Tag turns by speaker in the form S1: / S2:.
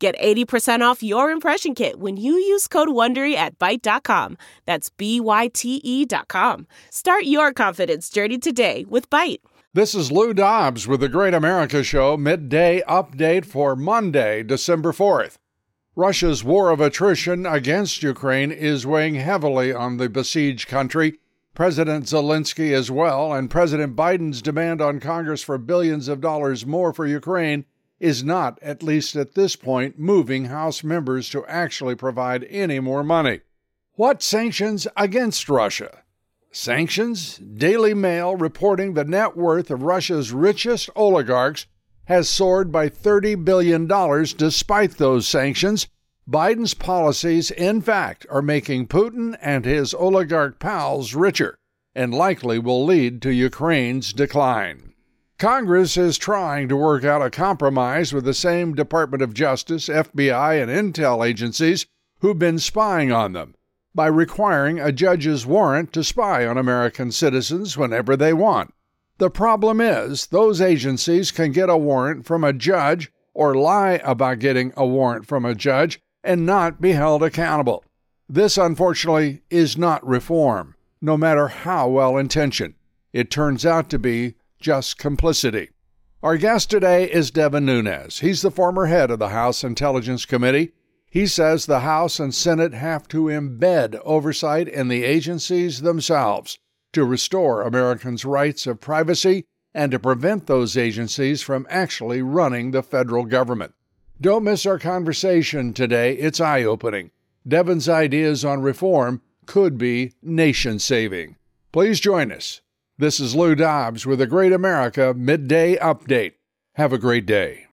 S1: Get 80% off your impression kit when you use code WONDERY at Byte.com. That's B-Y-T-E dot com. Start your confidence journey today with Byte.
S2: This is Lou Dobbs with the Great America Show midday update for Monday, December 4th. Russia's war of attrition against Ukraine is weighing heavily on the besieged country. President Zelensky as well, and President Biden's demand on Congress for billions of dollars more for Ukraine is not, at least at this point, moving House members to actually provide any more money. What sanctions against Russia? Sanctions? Daily Mail reporting the net worth of Russia's richest oligarchs has soared by $30 billion despite those sanctions. Biden's policies, in fact, are making Putin and his oligarch pals richer and likely will lead to Ukraine's decline. Congress is trying to work out a compromise with the same Department of Justice, FBI, and intel agencies who've been spying on them by requiring a judge's warrant to spy on American citizens whenever they want. The problem is, those agencies can get a warrant from a judge or lie about getting a warrant from a judge and not be held accountable. This, unfortunately, is not reform, no matter how well intentioned. It turns out to be just complicity. Our guest today is Devin Nunes. He's the former head of the House Intelligence Committee. He says the House and Senate have to embed oversight in the agencies themselves to restore Americans' rights of privacy and to prevent those agencies from actually running the federal government. Don't miss our conversation today. It's eye opening. Devin's ideas on reform could be nation saving. Please join us this is Lou Dobbs with a Great America Midday Update. Have a great day.